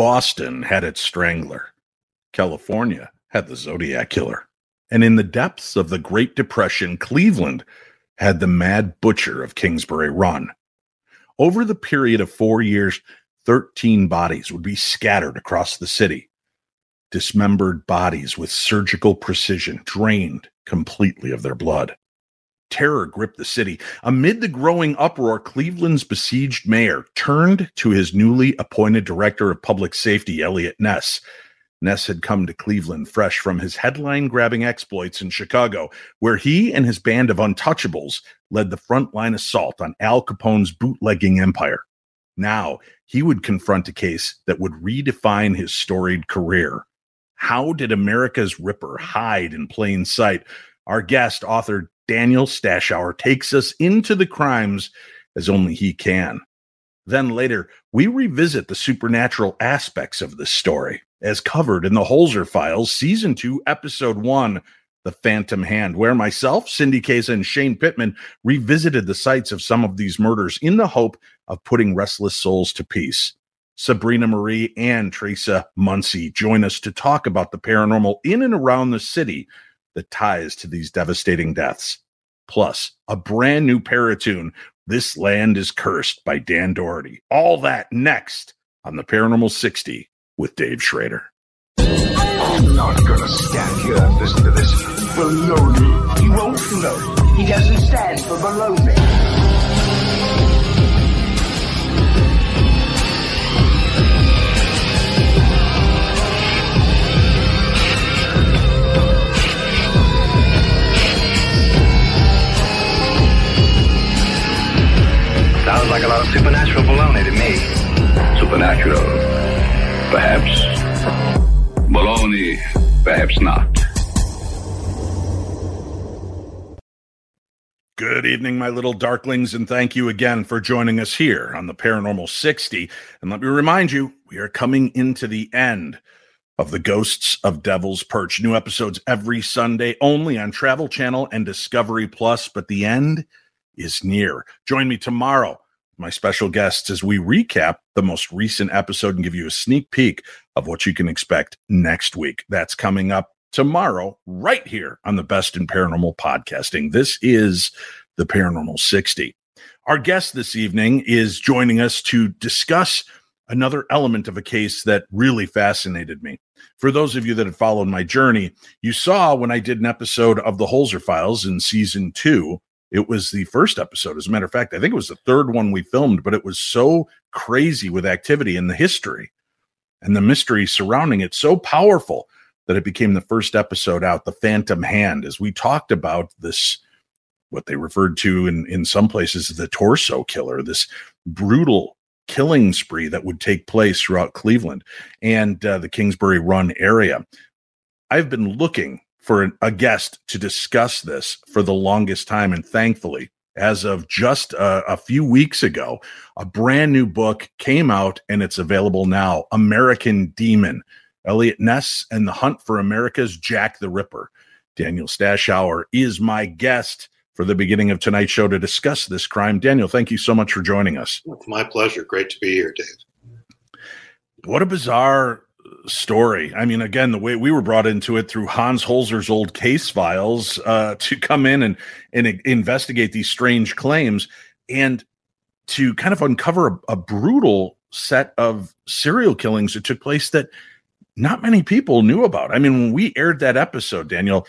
Boston had its strangler. California had the Zodiac Killer. And in the depths of the Great Depression, Cleveland had the Mad Butcher of Kingsbury Run. Over the period of four years, 13 bodies would be scattered across the city. Dismembered bodies with surgical precision, drained completely of their blood. Terror gripped the city. Amid the growing uproar, Cleveland's besieged mayor turned to his newly appointed director of public safety, Eliot Ness. Ness had come to Cleveland fresh from his headline grabbing exploits in Chicago, where he and his band of untouchables led the frontline assault on Al Capone's bootlegging empire. Now he would confront a case that would redefine his storied career. How did America's Ripper hide in plain sight? Our guest, author Daniel Stashower, takes us into the crimes as only he can. Then later, we revisit the supernatural aspects of this story, as covered in the Holzer Files, Season 2, Episode 1, The Phantom Hand, where myself, Cindy Kaza, and Shane Pittman revisited the sites of some of these murders in the hope of putting restless souls to peace. Sabrina Marie and Tresa Muncy join us to talk about the paranormal in and around the city that ties to these devastating deaths. Plus, a brand new paratune, This Land is Cursed by Dan Dougherty. All that next on the Paranormal 60 with Dave Schrader. I'm not gonna stand here and listen to this baloney. He won't float. He doesn't stand for baloney. Sounds like a lot of supernatural baloney to me. Supernatural. Perhaps. Baloney. Perhaps not. Good evening, my little darklings, and thank you again for joining us here on the Paranormal 60. And let me remind you, we are coming into the end of the Ghosts of Devil's Perch. New episodes every Sunday only on Travel Channel and Discovery Plus, but the end is near. Join me tomorrow, my special guests, as we recap the most recent episode and give you a sneak peek of what you can expect next week. That's coming up tomorrow, right here on the Best in Paranormal Podcasting. This is the Paranormal 60. Our guest this evening is joining us to discuss another element of a case that really fascinated me. For those of you that have followed my journey, you saw when I did an episode of the Holzer Files in season two, it was the first episode. As a matter of fact, I think it was the third one we filmed, but it was so crazy with activity and the history and the mystery surrounding it, so powerful that it became the first episode out, The Phantom Hand, as we talked about this, what they referred to in, in some places as the torso killer, this brutal killing spree that would take place throughout Cleveland and uh, the Kingsbury Run area. I've been looking for a guest to discuss this for the longest time. And thankfully, as of just a, a, few weeks ago, a brand new book came out and it's available now American Demon. Eliot Ness and the Hunt for America's Jack the Ripper. Daniel Stashower is my guest for the beginning of tonight's show to discuss this crime. Daniel, thank you so much for joining us. It's my pleasure. Great to be here, Dave. What a bizarre story. I mean, again, the way we were brought into it through Hans Holzer's old case files uh, to come in and and investigate these strange claims and to kind of uncover a, a brutal set of serial killings that took place that not many people knew about. I mean, when we aired that episode, Daniel,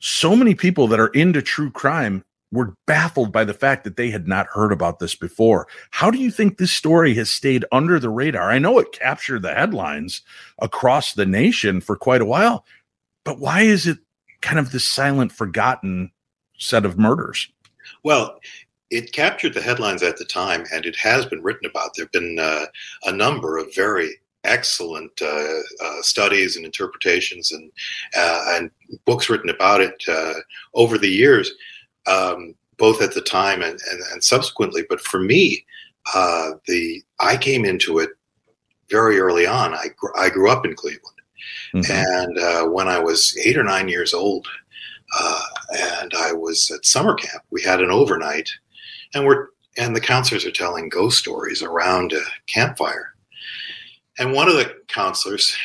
so many people that are into true crime were baffled by the fact that they had not heard about this before. How do you think this story has stayed under the radar? I know it captured the headlines across the nation for quite a while, but why is it kind of this silent, forgotten set of murders? Well, it captured the headlines at the time, and it has been written about. There have been uh, a number of very excellent uh, uh, studies and interpretations and uh, and books written about it uh, over the years um, both at the time and, and, and, subsequently. But for me, uh, the I came into it very early on. I, gr- I grew up in Cleveland. Mm-hmm. And uh, when I was eight or nine years old, uh, and I was at summer camp, we had an overnight, and we're and the counselors are telling ghost stories around a campfire. And one of the counselors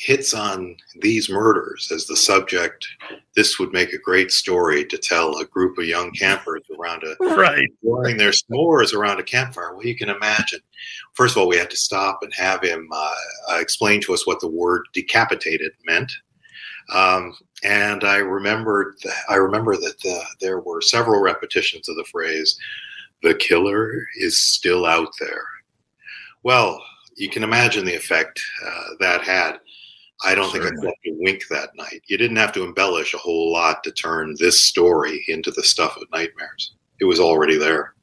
hits on these murders as the subject. This would make a great story to tell a group of young campers around a Right. warming their s'mores around a campfire. Well, you can imagine. First of all, we had to stop and have him uh, uh, explain to us what the word decapitated meant. Um, and I remembered, th- I remember that the, there were several repetitions of the phrase, "The killer is still out there." Well, you can imagine the effect uh, that had. I don't think I slept a wink that night. You didn't have to embellish a whole lot to turn this story into the stuff of nightmares. It was already there.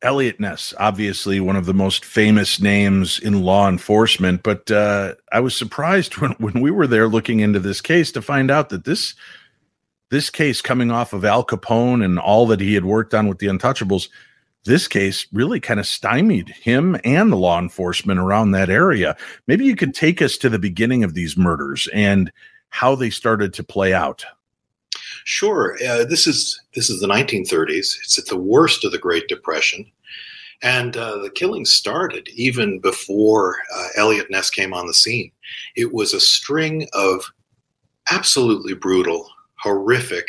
Eliot Ness, obviously one of the most famous names in law enforcement, but uh, I was surprised when, when we were there looking into this case to find out that this this case coming off of Al Capone and all that he had worked on with the Untouchables, this case really kind of stymied him and the law enforcement around that area. Maybe you could take us to the beginning of these murders and how they started to play out. Sure, uh, this is this is the 1930s. It's at the worst of the Great Depression, and uh, the killing started even before uh, Eliot Ness came on the scene. It was a string of absolutely brutal, horrific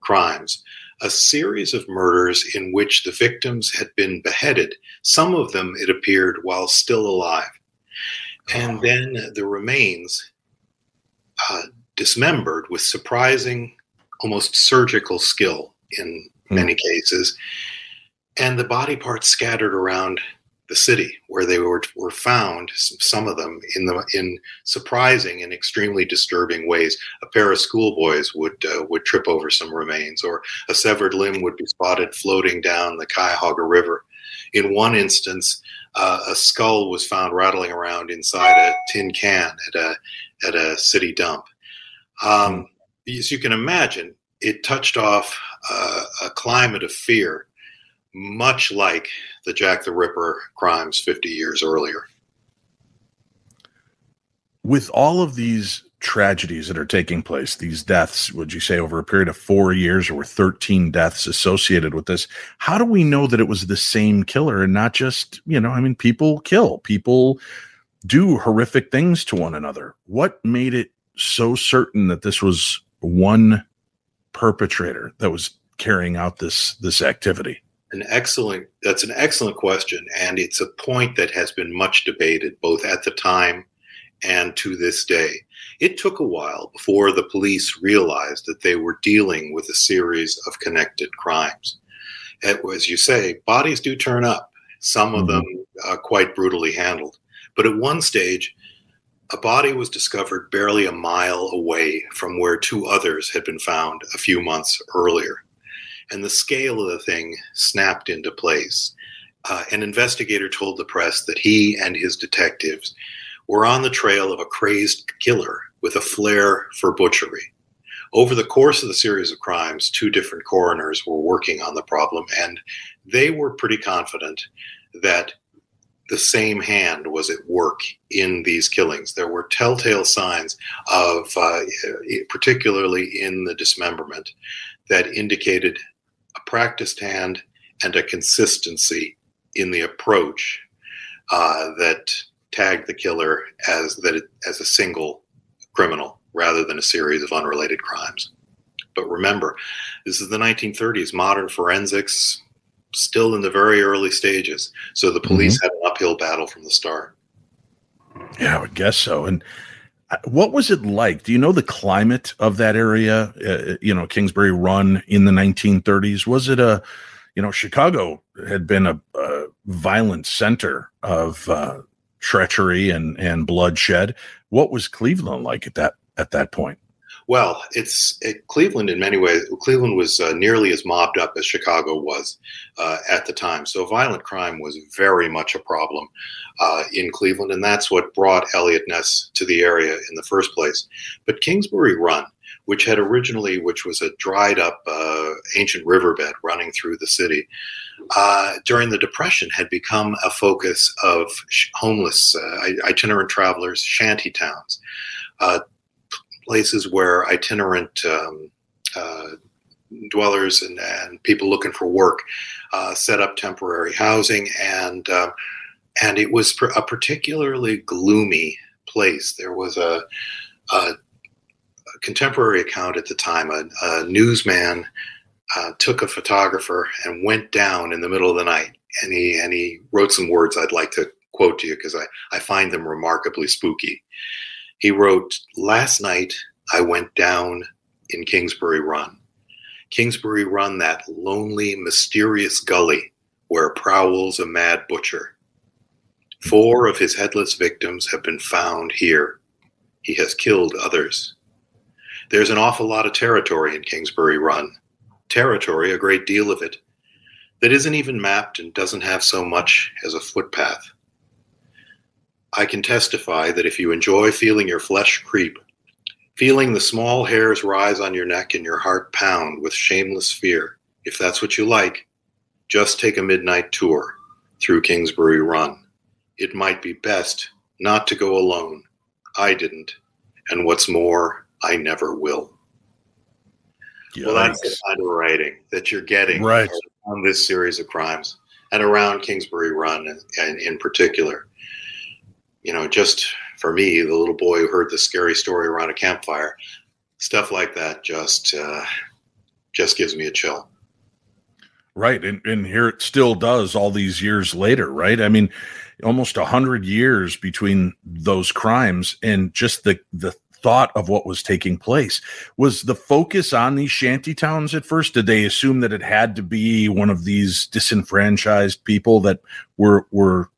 crimes, a series of murders in which the victims had been beheaded. Some of them, it appeared, while still alive, and then the remains uh, dismembered with surprising almost surgical skill in Hmm. many cases, and the body parts scattered around the city where they were were found. Some of them in the in surprising and extremely disturbing ways. A pair of schoolboys would uh, would trip over some remains, or a severed limb would be spotted floating down the Cuyahoga River. In one instance, uh, a skull was found rattling around inside a tin can at a at a city dump. Um, as you can imagine, it touched off uh, a climate of fear, much like the Jack the Ripper crimes 50 years earlier. with all of these tragedies that are taking place, these deaths, would you say over a period of four years, were 13 deaths associated with this. How do we know that it was the same killer and not just, you know, I mean, people kill, people do horrific things to one another. What made it so certain that this was one perpetrator that was carrying out this this activity? An excellent that's an excellent question, and it's a point that has been much debated both at the time and to this day. It took a while before the police realized that they were dealing with a series of connected crimes. As you say, bodies do turn up, some of Mhm. them uh, quite brutally handled. But at one stage, a body was discovered barely a mile away from where two others had been found a few months earlier. And the scale of the thing snapped into place. Uh, an investigator told the press that he and his detectives were on the trail of a crazed killer with a flair for butchery. Over the course of the series of crimes, two different coroners were working on the problem, and they were pretty confident that the same hand was at work in these killings. There were telltale signs of, uh, particularly in the dismemberment, that indicated a practiced hand and a consistency in the approach uh, that tagged the killer as that it, as a single criminal rather than a series of unrelated crimes. But remember, this is the 1930s. Modern forensics still in the very early stages, so the police had an uphill battle from the start. Yeah, I would guess so. And what was it like? Do you know the climate of that area? Uh, you know, Kingsbury Run in the 1930s. Was it a, you know, Chicago had been a, a violent center of uh, treachery and and bloodshed. What was Cleveland like at that at that point? Well, it's it, Cleveland in many ways. Cleveland was uh, nearly as mobbed up as Chicago was uh, at the time. So violent crime was very much a problem uh, in Cleveland, and that's what brought Eliot Ness to the area in the first place. But Kingsbury Run, which had originally, which was a dried up uh, ancient riverbed running through the city, uh, during the Depression had become a focus of homeless uh, itinerant travelers, shanty towns. Uh, places where itinerant um, uh, dwellers and, and, people looking for work uh, set up temporary housing. And uh, and it was a particularly gloomy place. There was a, a, contemporary account at the time. A, a newsman uh, took a photographer and went down in the middle of the night, and he and he wrote some words I'd like to quote to you because I, I find them remarkably spooky. He wrote, Last night I went down in Kingsbury Run. Kingsbury Run, that lonely, mysterious gully where prowls a mad butcher. Four of his headless victims have been found here. He has killed others. There's an awful lot of territory in Kingsbury Run. Territory, a great deal of it, that isn't even mapped and doesn't have so much as a footpath. I can testify that if you enjoy feeling your flesh creep, feeling the small hairs rise on your neck and your heart pound with shameless fear, if that's what you like, just take a midnight tour through Kingsbury Run. It might be best not to go alone. I didn't. And what's more, I never will. Yikes. Well, that's the kind of writing that you're getting right. on this series of crimes and around Kingsbury Run and, and in particular you know, just for me, the little boy who heard the scary story around a campfire, stuff like that just uh, just gives me a chill. Right, and and here it still does all these years later, right? I mean, almost a hundred years between those crimes, and just the the thought of what was taking place was the focus on these shanty towns at first did they assume that it had to be one of these disenfranchised people that were were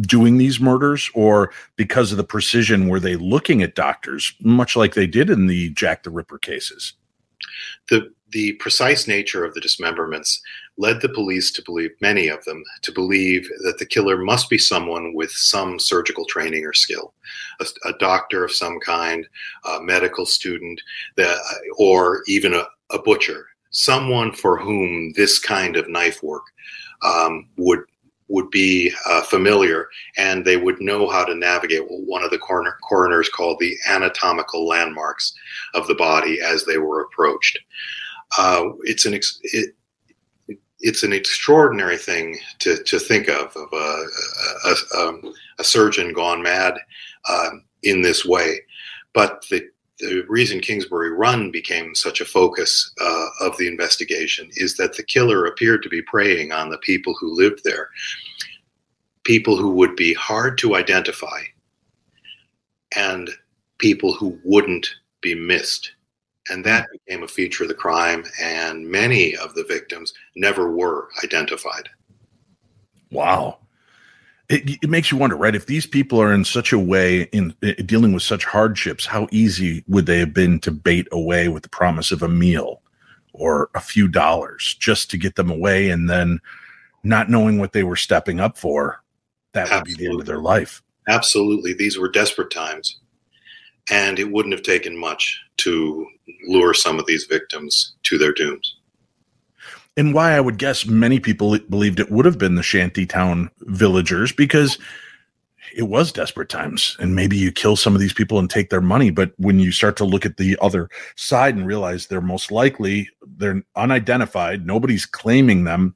doing these murders or because of the precision were they looking at doctors much like they did in the jack the ripper cases? The the precise nature of the dismemberments led the police to believe many of them to believe that the killer must be someone with some surgical training or skill a, a doctor of some kind a medical student that, or even a, a butcher someone for whom this kind of knife work um, would would be uh, familiar and they would know how to navigate what one of the coroner, coroners called the anatomical landmarks of the body as they were approached. Uh, it's an ex- it, it's an extraordinary thing to, to think of of a, a, a, um, a surgeon gone mad uh, in this way, but the the reason Kingsbury Run became such a focus uh, of the investigation is that the killer appeared to be preying on the people who lived there, people who would be hard to identify, and people who wouldn't be missed. And that became a feature of the crime, and many of the victims never were identified. Wow it, it, makes you wonder, right? If these people are in such a way in, in, dealing with such hardships, how easy would they have been to bait away with the promise of a meal or a few dollars just to get them away, and then not knowing what they were stepping up for, that Absolutely. would be the end of their life. Absolutely, these were desperate times, and it wouldn't have taken much to lure some of these victims to their dooms and why I would guess many people believed it would have been the shantytown villagers because it was desperate times and maybe you kill some of these people and take their money but when you start to look at the other side and realize they're most likely they're unidentified nobody's claiming them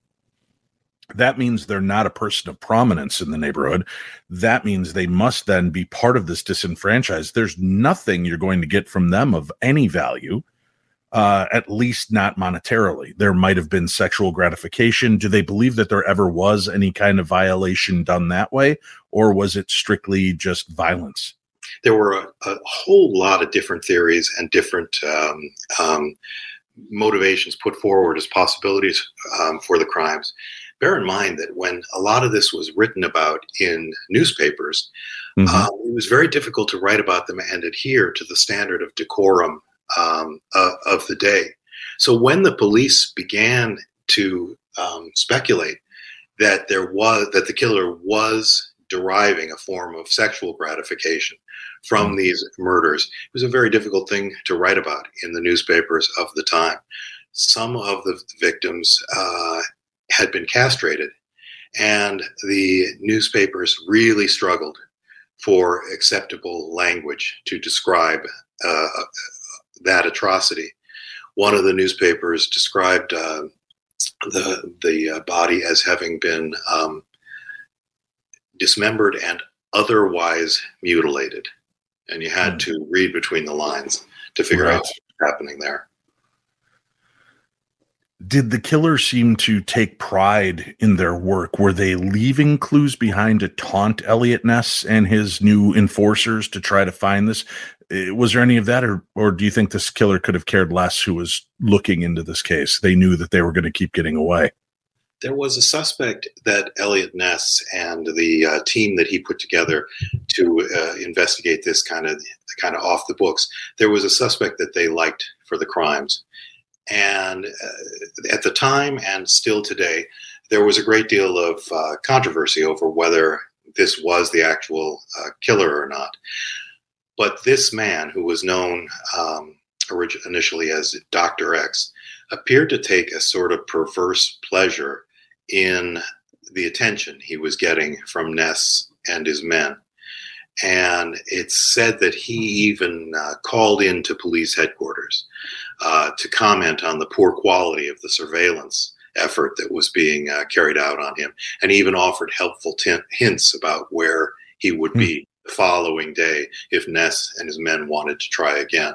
that means they're not a person of prominence in the neighborhood. That means they must then be part of this disenfranchised. There's nothing you're going to get from them of any value uh, at least not monetarily. There might have been sexual gratification. Do they believe that there ever was any kind of violation done that way, or was it strictly just violence? There were a, a whole lot of different theories and different um, um, motivations put forward as possibilities um, for the crimes. Bear in mind that when a lot of this was written about in newspapers, mm-hmm. uh, it was very difficult to write about them and adhere to the standard of decorum um, uh, of the day. So when the police began to um, speculate that there was that the killer was deriving a form of sexual gratification from mm-hmm. these murders, it was a very difficult thing to write about in the newspapers of the time. Some of the victims uh, had been castrated, and the newspapers really struggled for acceptable language to describe uh, that atrocity. One of the newspapers described uh, the the uh, body as having been um, dismembered and otherwise mutilated. And you had to read between the lines to figure Right. out what's happening there. Did the killer seem to take pride in their work? Were they leaving clues behind to taunt Eliot Ness and his new enforcers to try to find this? Eh, Was there any of that, or or do you think this killer could have cared less who was looking into this case? They knew that they were going to keep getting away. There was a suspect that Eliot Ness and the uh, team that he put together to uh, investigate this kind of kind of off the books. There was a suspect that they liked for the crimes, and uh, at the time and still today, there was a great deal of uh, controversy over whether this was the actual uh, killer or not. But this man, who was known um, initially as Dr. X, appeared to take a sort of perverse pleasure in the attention he was getting from Ness and his men. And it's said that he even uh, called into police headquarters uh, to comment on the poor quality of the surveillance effort that was being uh, carried out on him, and even offered helpful tin hints about where he would be following day if Ness and his men wanted to try again.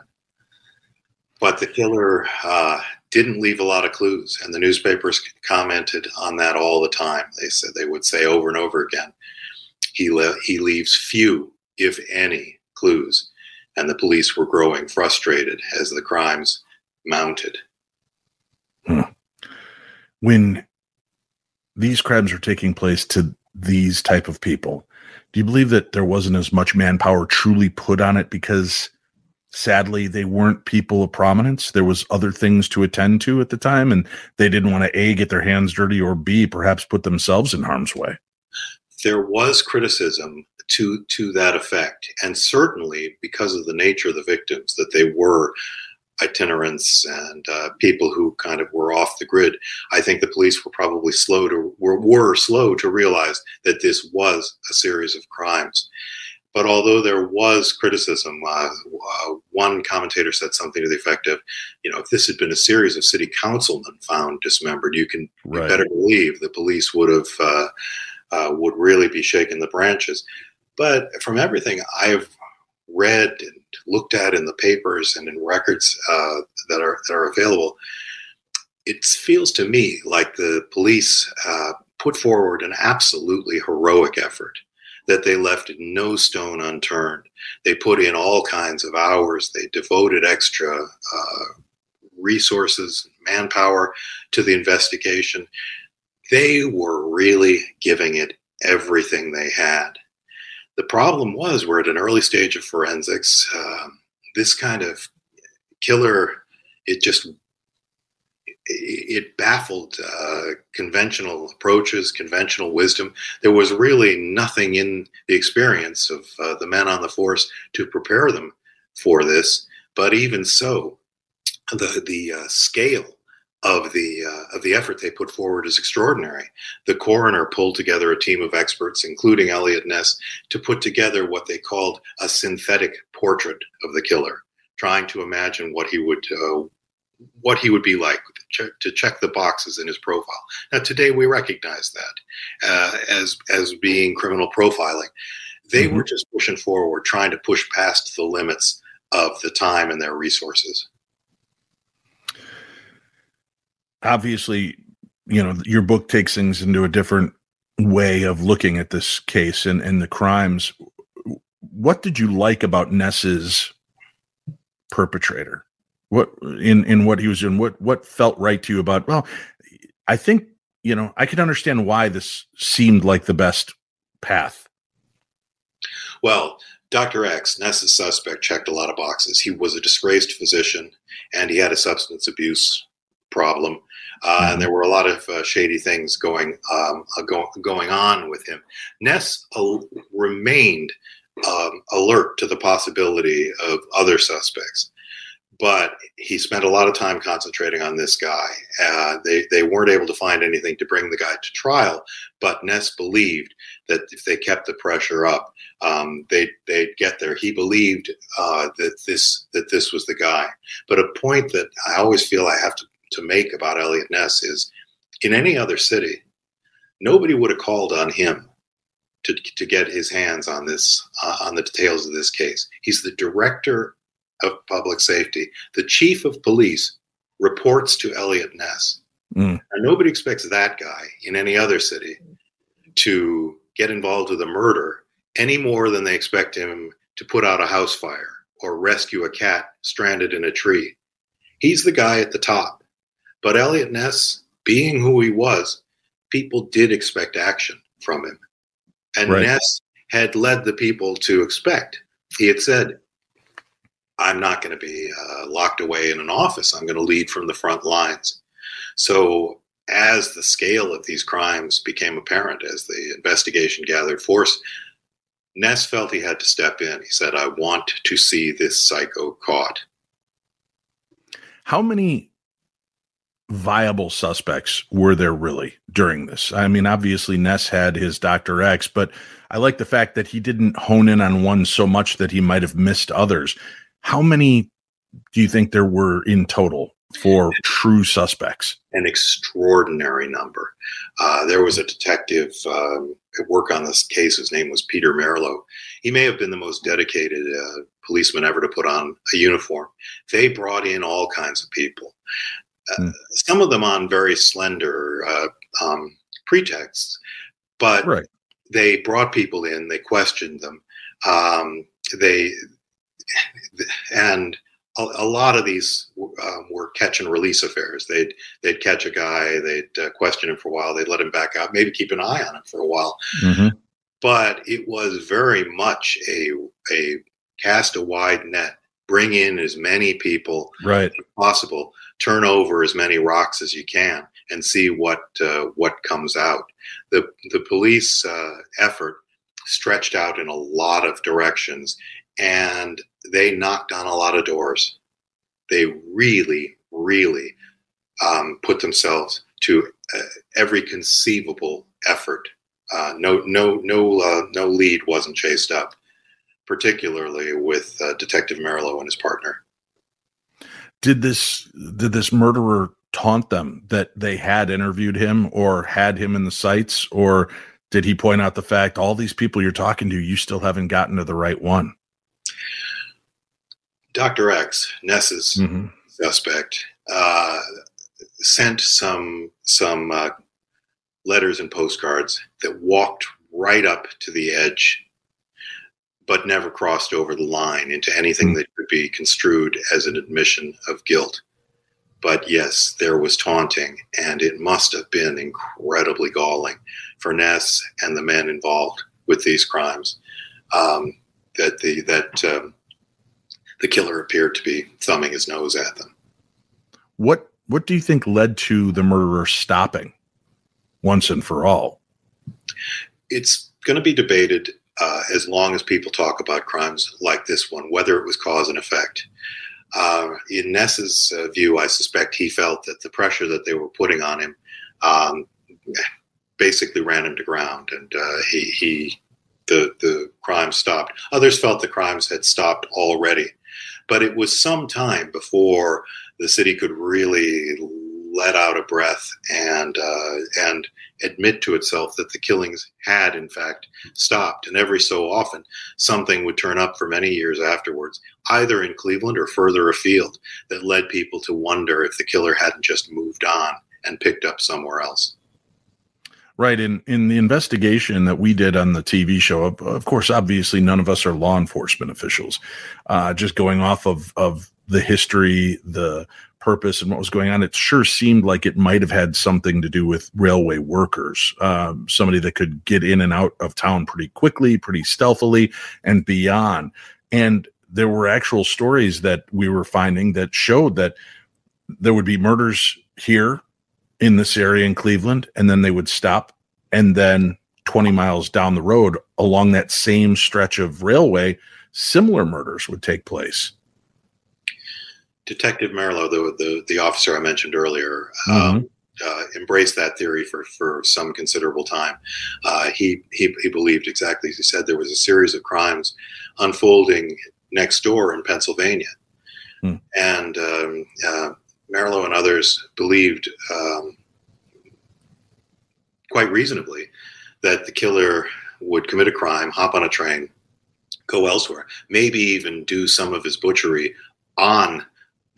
But the killer uh, didn't leave a lot of clues, and the newspapers commented on that all the time. They said they would say over and over again, he le- he leaves few, if any, clues, and the police were growing frustrated as the crimes mounted. When these crimes are taking place to these type of people, do you believe that there wasn't as much manpower truly put on it because sadly they weren't people of prominence? There was other things to attend to at the time and they didn't want to a get their hands dirty or b perhaps put themselves in harm's way? There was criticism to to that effect, and certainly because of the nature of the victims, that they were itinerants and uh, people who kind of were off the grid. I think the police were probably slow to were, were slow to realize that this was a series of crimes. But although there was criticism, uh, uh, one commentator said something to the effect of, you know, if this had been a series of city councilmen found dismembered, you can you Right. better believe the police would have uh, uh, would really be shaking the branches. But from everything I've read and looked at in the papers and in records uh, that are that are available, it feels to me like the police uh, put forward an absolutely heroic effort. That they left no stone unturned. They put in all kinds of hours. They devoted extra uh, resources, manpower to the investigation. They were really giving it everything they had. The problem was we're at an early stage of forensics. Um, this kind of killer, it just it baffled uh, conventional approaches, conventional wisdom. There was really nothing in the experience of uh, the men on the force to prepare them for this. But even so, the the uh, scale of the uh, of the effort they put forward is extraordinary. The coroner pulled together a team of experts, including Eliot Ness, to put together what they called a synthetic portrait of the killer, trying to imagine what he would uh, what he would be like to, check the boxes in his profile. Now, today we recognize that uh, as as being criminal profiling. They Mhm. were just pushing forward, trying to push past the limits of the time and their resources. Obviously you know your book takes things into a different way of looking at this case and and the crimes what did you like about ness's perpetrator what in in what he was doing what what felt right to you about well i think you know i can understand why this seemed like the best path Well, Dr. X, Ness's suspect, checked a lot of boxes. He was a disgraced physician and he had a substance abuse problem. Uh, And there were a lot of uh, shady things going um, uh, go, going on with him. Ness uh, remained um, alert to the possibility of other suspects, but he spent a lot of time concentrating on this guy. Uh, they, they weren't able to find anything to bring the guy to trial, but Ness believed that if they kept the pressure up, um, they'd they'd get there. He believed uh, that this that this was the guy. But a point that I always feel I have to, to make about Eliot Ness is, in any other city, nobody would have called on him to, to get his hands on this uh, on the details of this case. He's the director of public safety. The chief of police reports to Eliot Ness. Mm. And nobody expects that guy in any other city to get involved with a murder any more than they expect him to put out a house fire or rescue a cat stranded in a tree. He's the guy at the top. But Eliot Ness, being who he was, people did expect action from him. And Right. Ness had led the people to expect. He had said, I'm not going to be uh, locked away in an office. I'm going to lead from the front lines. So, as the scale of these crimes became apparent, as the investigation gathered force, Ness felt he had to step in. He said, I want to see this psycho caught. How many viable suspects were there really during this? I mean, obviously Ness had his Dr. X, but I like the fact that he didn't hone in on one so much that he might have missed others. How many do you think there were in total for true suspects? An extraordinary number. Uh, there was a detective um, at work on this case. His name was Peter Merylo. He may have been the most dedicated uh, policeman ever to put on a uniform. They brought in all kinds of people, uh, Hmm. some of them on very slender uh, um, pretexts, but Right. they brought people in, they questioned them. Um, they and a, a lot of these um, were catch and release affairs. They'd they'd catch a guy, they'd uh, question him for a while, they'd let him back out, maybe keep an eye on him for a while. Mhm. But it was very much a a cast a wide net, bring in as many people Right. as possible, turn over as many rocks as you can, and see what uh, what comes out. The the police uh, effort stretched out in a lot of directions, and they knocked on a lot of doors. They really, really um, put themselves to uh, every conceivable effort. Uh, no, no, no, uh, no lead wasn't chased up, particularly with uh, Detective Merylo and his partner. Did this did this murderer taunt them that they had interviewed him or had him in the sights or did he point out the fact all these people you're talking to you still haven't gotten to the right one? Dr. X, Ness's Mhm. suspect, uh, sent some some uh, letters and postcards that walked right up to the edge, but never crossed over the line into anything Hmm. that could be construed as an admission of guilt. But yes, there was taunting, and it must have been incredibly galling for Ness and the men involved with these crimes. Um, that the that um, the killer appeared to be thumbing his nose at them. What what do you think led to the murderer stopping once and for all? It's going to be debated uh, as long as people talk about crimes like this one, whether it was cause and effect. Uh, in Ness's uh, view, I suspect he felt that the pressure that they were putting on him um, basically ran him to ground, and uh, he, he the the crime stopped. Others felt the crimes had stopped already, but it was some time before the city could really let out a breath and uh, and admit to itself that the killings had in fact stopped. And every so often, something would turn up for many years afterwards, either in Cleveland or further afield, that led people to wonder if the killer hadn't just moved on and picked up somewhere else. Right in in the investigation that we did on the TV show, of, of course, obviously none of us are law enforcement officials. Uh, just going off of of the history, the purpose, and what was going on, it sure seemed like it might have had something to do with railway workers, um, somebody that could get in and out of town pretty quickly, pretty stealthily, and beyond. And there were actual stories that we were finding that showed that there would be murders here in this area in Cleveland, and then they would stop, and then 20 miles down the road along that same stretch of railway, similar murders would take place. Detective Merylo, the, the, the officer I mentioned earlier, um, uh, embraced that theory for, for some considerable time. Uh, he, he, he believed exactly as he said there was a series of crimes unfolding next door in Pennsylvania. Hmm. And um, uh, Merylo and others believed um, quite reasonably that the killer would commit a crime, hop on a train, go elsewhere, maybe even do some of his butchery on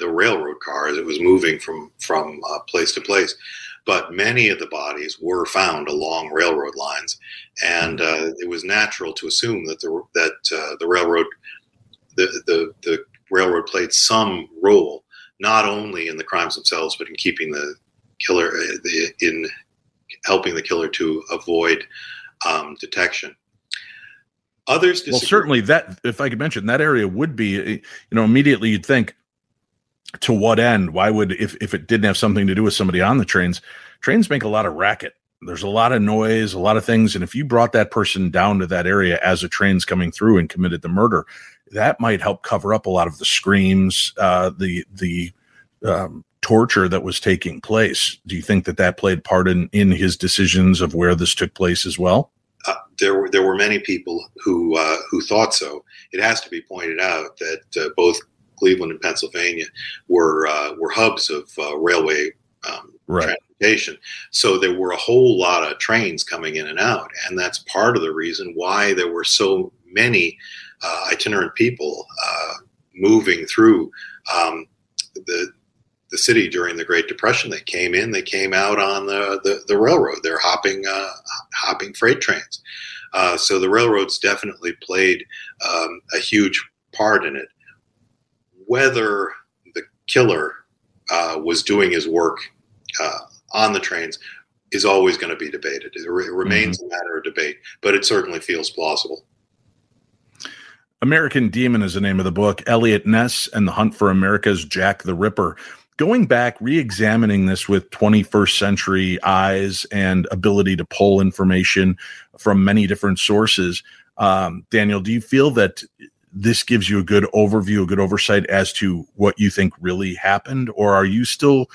the railroad cars. it was moving from from uh, place to place. But many of the bodies were found along railroad lines, and uh, it was natural to assume that the that uh, the railroad the, the the railroad played some role not only in the crimes themselves, but in keeping the killer uh, the, in helping the killer to avoid um, detection. Others disagree. Well, certainly that, if I could mention, that area would be, you know, immediately you'd think, to what end? Why would, if, if it didn't have something to do with somebody on the trains, trains make a lot of racket. There's a lot of noise, a lot of things. And if you brought that person down to that area as a train's coming through and committed the murder, that might help cover up a lot of the screams, uh, the, the, um, torture that was taking place. Do you think that that played part in, in his decisions of where this took place as well? uh, there were there were many people who uh, who thought so. It has to be pointed out that uh, both Cleveland and Pennsylvania were uh, were hubs of uh, railway um, Right. transportation, so there were a whole lot of trains coming in and out, and that's part of the reason why there were so many uh, itinerant people moving through um, the the city during the Great Depression. They came in, they came out on the, the, the railroad. They're hopping uh, hopping freight trains. Uh, so the railroads definitely played um, a huge part in it. Whether the killer uh, was doing his work uh, on the trains is always going to be debated. It, re- it remains a matter of debate, but it certainly feels plausible. American Demon is the name of the book. Eliot Ness and the Hunt for America's Jack the Ripper. Going back, re examining this with 21st century eyes and ability to pull information from many different sources. Um, Daniel, do you feel that this gives you a good overview, a good oversight as to what you think really happened? Or are you still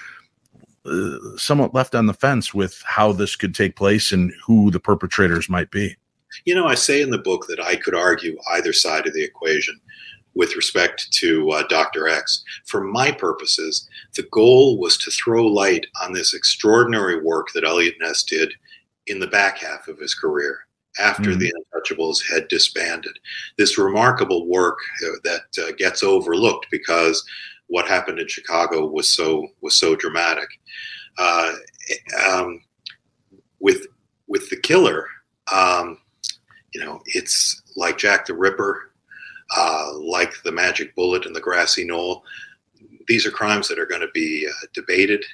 uh, somewhat left on the fence with how this could take place and who the perpetrators might be? You know, I say in the book that I could argue either side of the equation with respect to uh, Dr. X. For my purposes, the goal was to throw light on this extraordinary work that Eliot Ness did in the back half of his career after Mhm. the Untouchables had disbanded. This remarkable work uh, that uh, gets overlooked because what happened in Chicago was so was so dramatic. Uh, um, with with the killer, um, you know, it's like Jack the Ripper, uh, like the Magic Bullet and the Grassy Knoll. These are crimes that are going to be uh, debated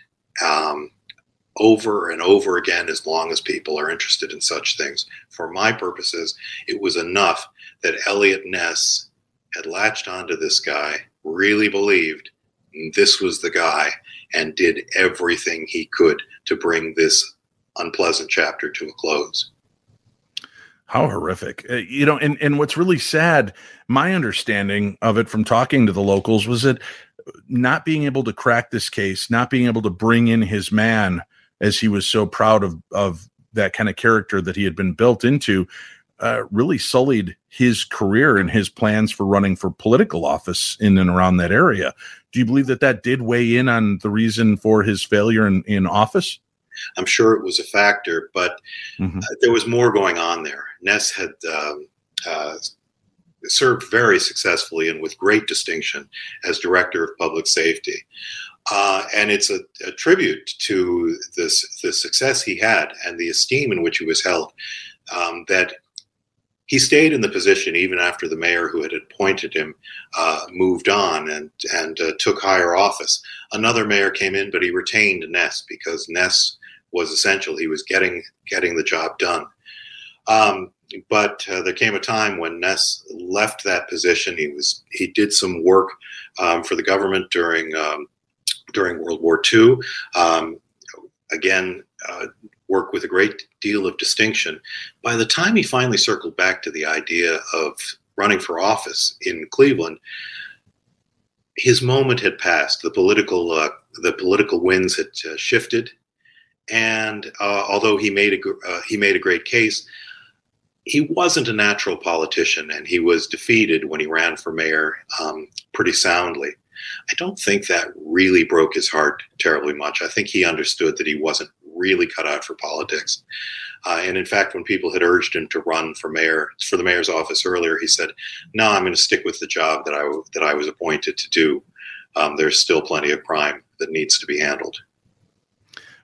um, over and over again as long as people are interested in such things. For my purposes, it was enough that Eliot Ness had latched onto this guy, really believed this was the guy, and did everything he could to bring this unpleasant chapter to a close. How horrific. Uh, you know, and, and what's really sad, my understanding of it from talking to the locals was that not being able to crack this case, not being able to bring in his man as he was so proud of, of that kind of character that he had been built into, uh, really sullied his career and his plans for running for political office in and around that area. Do you believe that that did weigh in on the reason for his failure in, in office? I'm sure it was a factor, but Mhm. uh, there was more going on there. Ness had um, uh, served very successfully and with great distinction as director of public safety. Uh, and it's a, a tribute to this the success he had and the esteem in which he was held um, that he stayed in the position even after the mayor who had appointed him uh, moved on and and uh, took higher office. Another mayor came in, but he retained Ness because Ness was essential. He was getting getting the job done. Um, but uh, there came a time when Ness left that position. He was he did some work um, for the government during um, during World War II. Um, again, uh, worked with a great deal of distinction. By the time he finally circled back to the idea of running for office in Cleveland, his moment had passed. The political uh, the political winds had uh, shifted, and uh, although he made a uh, he made a great case, he wasn't a natural politician, and he was defeated when he ran for mayor um, pretty soundly. I don't think that really broke his heart terribly much. I think he understood that he wasn't really cut out for politics. Uh, and in fact, when people had urged him to run for mayor for the mayor's office earlier, he said, "No, I'm going to stick with the job that I that I was appointed to do. Um, there's still plenty of crime that needs to be handled."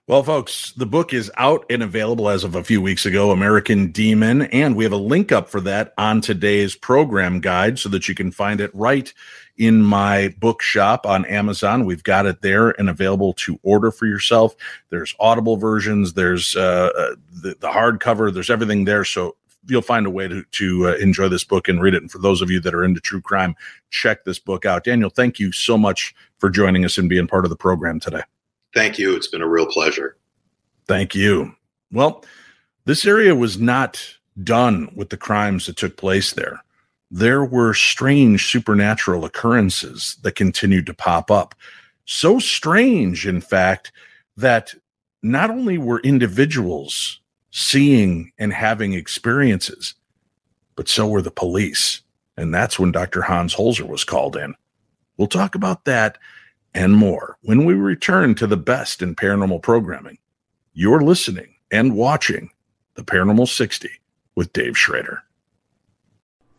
Well, folks, the book is out and available as of a few weeks ago, American Demon, and we have a link up for that on today's program guide so that you can find it right in my bookshop on Amazon. We've got it there and available to order for yourself. There's audible versions, there's uh, uh the, the hardcover, there's everything there. So you'll find a way to, to uh, enjoy this book and read it. And for those of you that are into true crime, check this book out. Daniel, thank you so much for joining us and being part of the program today. Thank you. It's been a real pleasure. Thank you. Well, this area was not done with the crimes that took place there. There were strange supernatural occurrences that continued to pop up. So strange, in fact, that not only were individuals seeing and having experiences, but so were the police. And that's when Dr. Hans Holzer was called in. We'll talk about that and more when we return to the best in paranormal programming. You're listening and watching The Paranormal 60 with Dave Schrader.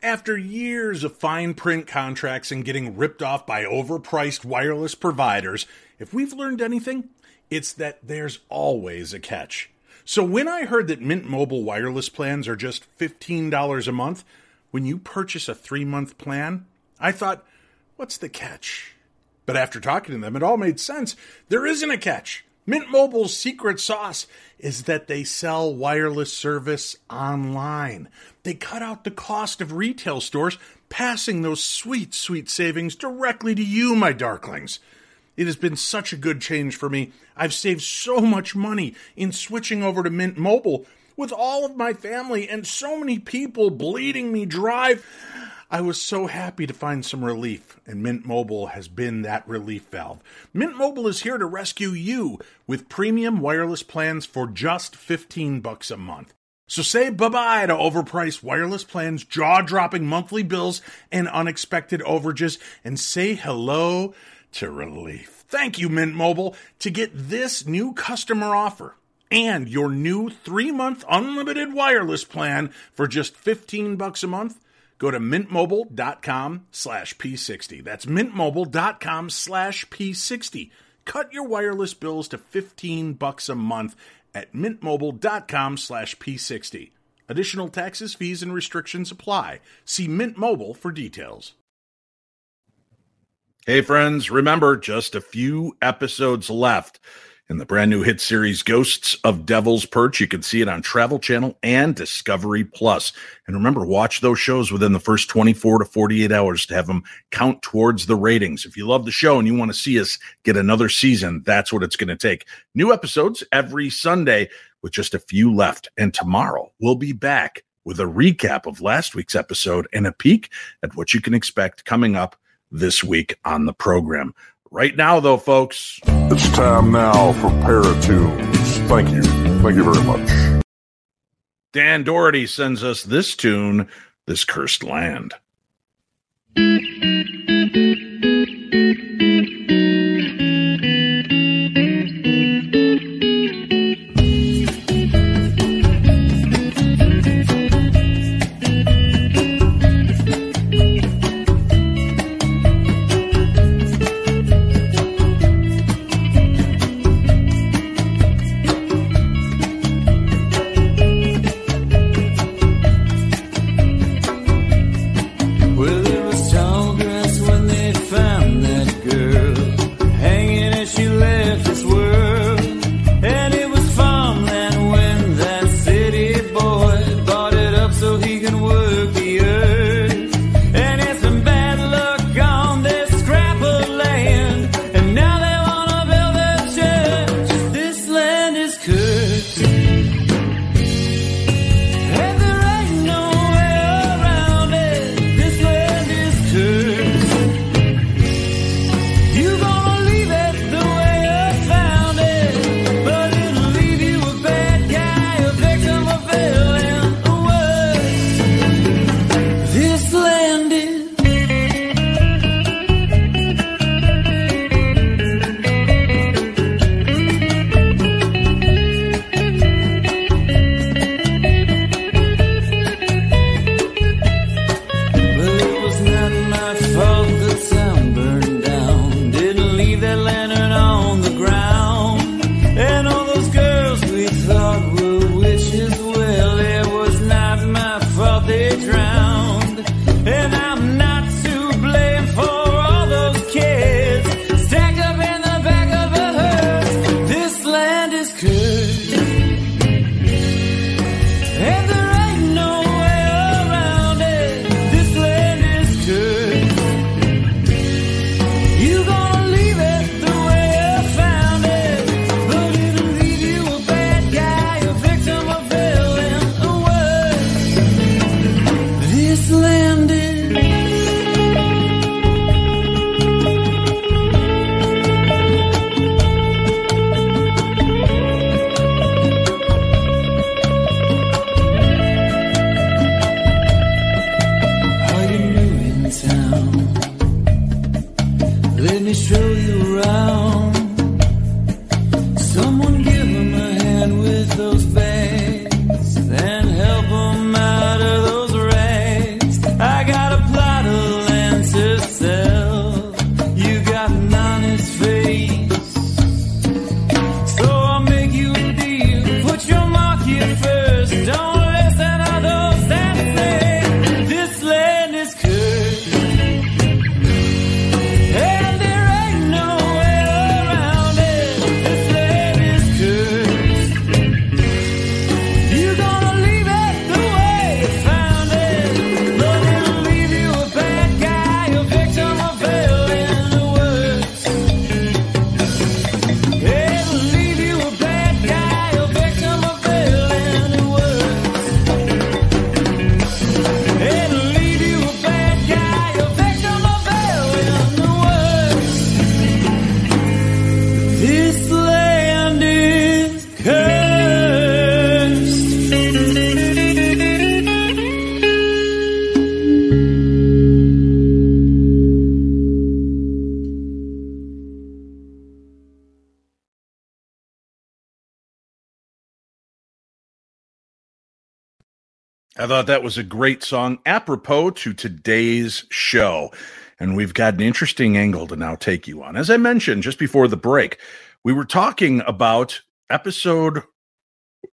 After years of fine print contracts and getting ripped off by overpriced wireless providers, if we've learned anything, it's that there's always a catch. So when I heard that Mint Mobile wireless plans are just $15 a month, when you purchase a three month plan, I thought, what's the catch? But after talking to them, it all made sense. There isn't a catch. Mint Mobile's secret sauce is that they sell wireless service online. They cut out the cost of retail stores, passing those sweet, sweet savings directly to you, my darklings. It has been such a good change for me. I've saved so much money in switching over to Mint Mobile with all of my family and so many people bleeding me dry. I was so happy to find some relief, and Mint Mobile has been that relief valve. Mint Mobile is here to rescue you with premium wireless plans for just 15 bucks a month. So say bye-bye to overpriced wireless plans, jaw-dropping monthly bills, and unexpected overages, and say hello to relief. Thank you, Mint Mobile, to get this new customer offer and your new three-month unlimited wireless plan for just 15 bucks a month Go to mintmobile.com slash P60. That's mintmobile.com slash P60. Cut your wireless bills to 15 bucks a month at mintmobile.com slash P60. Additional taxes, fees, and restrictions apply. See Mint Mobile for details. Hey, friends, remember just a few episodes left in the brand new hit series Ghosts of Devil's Perch. You can see it on Travel Channel and Discovery Plus. And remember, watch those shows within the first 24 to 48 hours to have them count towards the ratings. If you love the show and you want to see us get another season, that's what it's going to take. New episodes every Sunday with just a few left. And tomorrow we'll be back with a recap of last week's episode and a peek at what you can expect coming up this week on the program. Right now, though, folks. It's time now for Paratunes. Thank you. Thank you very much. Dan Dougherty sends us this tune, This Cursed Land. I thought that was a great song, apropos to today's show. And we've got an interesting angle to now take you on. As I mentioned just before the break, we were talking about episode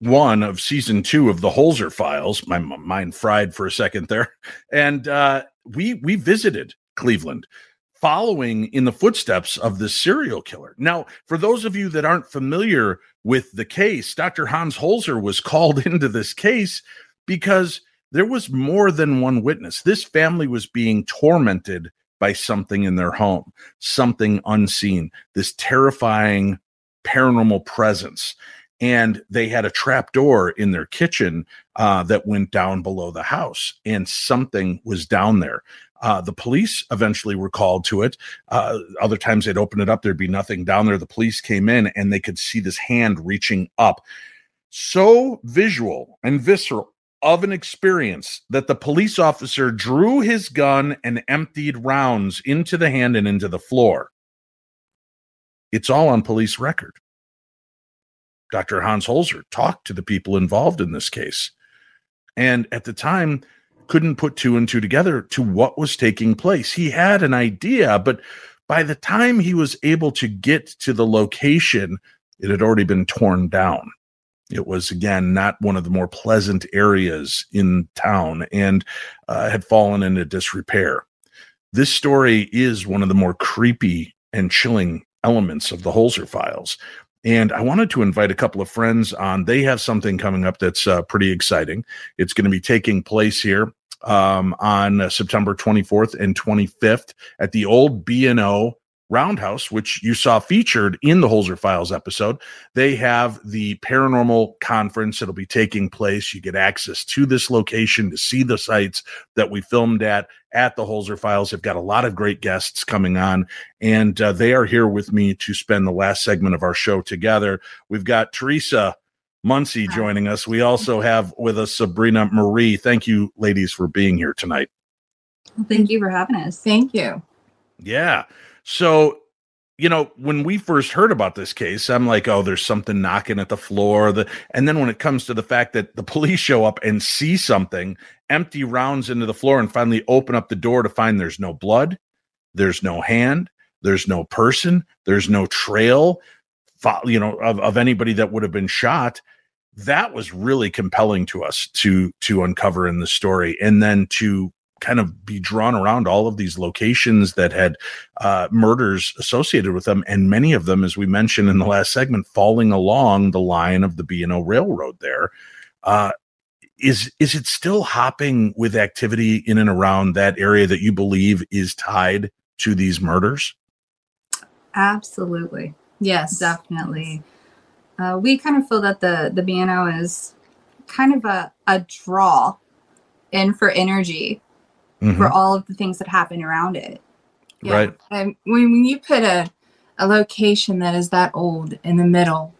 one of season two of the Holzer Files. My m- mind fried for a second there, and uh, we we visited Cleveland, following in the footsteps of the serial killer. Now, for those of you that aren't familiar with the case, Dr. Hans Holzer was called into this case because there was more than one witness. This family was being tormented by something in their home, something unseen, this terrifying paranormal presence. And they had a trap door in their kitchen uh, that went down below the house, and something was down there. Uh, the police eventually were called to it. Uh, other times they'd open it up, there'd be nothing down there. The police came in and they could see this hand reaching up. So visual and visceral of an experience that the police officer drew his gun and emptied rounds into the hand and into the floor. It's all on police record. Dr. Hans Holzer talked to the people involved in this case. And at the time, couldn't put two and two together to what was taking place. He had an idea, but by the time he was able to get to the location, it had already been torn down. It was, again, not one of the more pleasant areas in town and uh, had fallen into disrepair. This story is one of the more creepy and chilling elements of the Holzer files. And I wanted to invite a couple of friends on. They have something coming up that's uh, pretty exciting. It's going to be taking place here um, on uh, September 24th and 25th at the old B&O Roundhouse, which you saw featured in the Holzer Files episode. They have the paranormal conference that'll be taking place. You get access to this location to see the sites that we filmed at at the Holzer Files. They've got a lot of great guests coming on, and uh, they are here with me to spend the last segment of our show together. We've got Tresa Muncy joining us. We also have with us Sabrina Marie. Thank you, ladies, for being here tonight. Thank you for having us. Thank you. Yeah. So, you know, when we first heard about this case, I'm like, oh, there's something knocking at the floor. The and then when it comes to the fact that the police show up and see something, empty rounds into the floor, and finally open up the door to find there's no blood, there's no hand, there's no person, there's no trail, you know, of, of anybody that would have been shot. That was really compelling to us to to uncover in the story, and then to kind of be drawn around all of these locations that had uh, murders associated with them, and many of them, as we mentioned in the last segment, falling along the line of the B and O Railroad. There uh, is is it still hopping with activity in and around that area that you believe is tied to these murders? Absolutely. Yes. Definitely. Uh, we kind of feel that the the B&O is kind of a, a draw in for energy Mhm. for all of the things that happen around it. Right. And when, when you put a, a location that is that old in the middle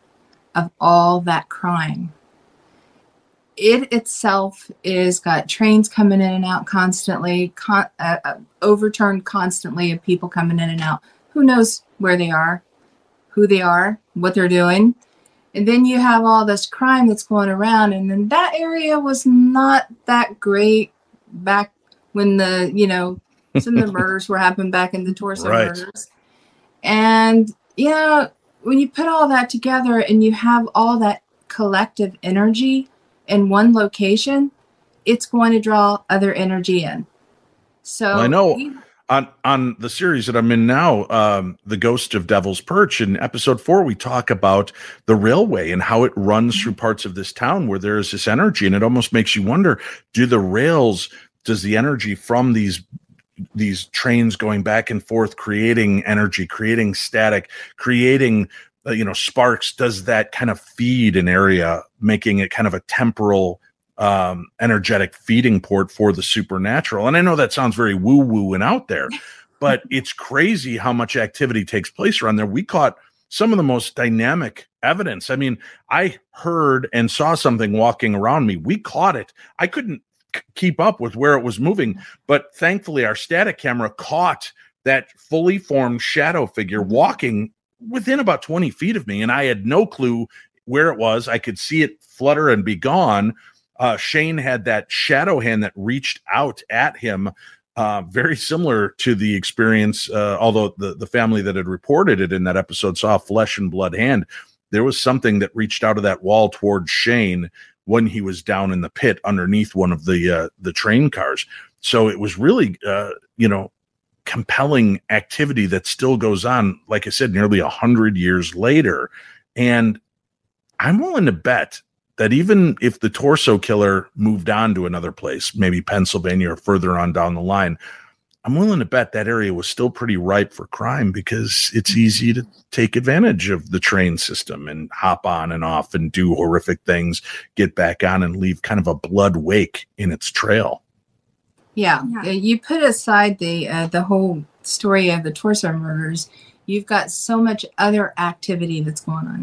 of all that crime, it itself is got trains coming in and out constantly, con- uh, uh, overturned constantly of people coming in and out. who knows where they are, who they are, what they're doing. And then you have all this crime that's going around. And then that area was not that great back when the, you know, some of the murders were happening back in the torso Right. murders. And, you know, when you put all that together and you have all that collective energy in one location, it's going to draw other energy in. So Well, I know we- on on the series that I'm in now, um, the Ghost of Devil's Perch. In episode four, we talk about the railway and how it runs through parts of this town where there is this energy, and it almost makes you wonder: Do the rails? Does the energy from these these trains going back and forth, creating energy, creating static, creating uh, you know sparks? Does that kind of feed an area, making it kind of a temporal um, energetic feeding port for the supernatural. And I know that sounds very woo woo and out there, but it's crazy how much activity takes place around there. We caught some of the most dynamic evidence. I mean, I heard and saw something walking around me. We caught it. I couldn't keep up with where it was moving, but thankfully, our static camera caught that fully formed shadow figure walking within about 20 feet of me. And I had no clue where it was. I could see it flutter and be gone uh, Shane had that shadow hand that reached out at him, uh, very similar to the experience. Uh, although the the family that had reported it in that episode saw a flesh and blood hand, there was something that reached out of that wall towards Shane when he was down in the pit underneath one of the uh, the train cars. So it was really, uh, you know, compelling activity that still goes on. Like I said, nearly a hundred years later, and I'm willing to bet that even if the torso killer moved on to another place, maybe Pennsylvania or further on down the line, I'm willing to bet that area was still pretty ripe for crime because it's easy to take advantage of the train system and hop on and off and do horrific things, get back on and leave kind of a blood wake in its trail. Yeah, Yeah. you put aside the uh, the whole story of the torso murders. You've got so much other activity that's going on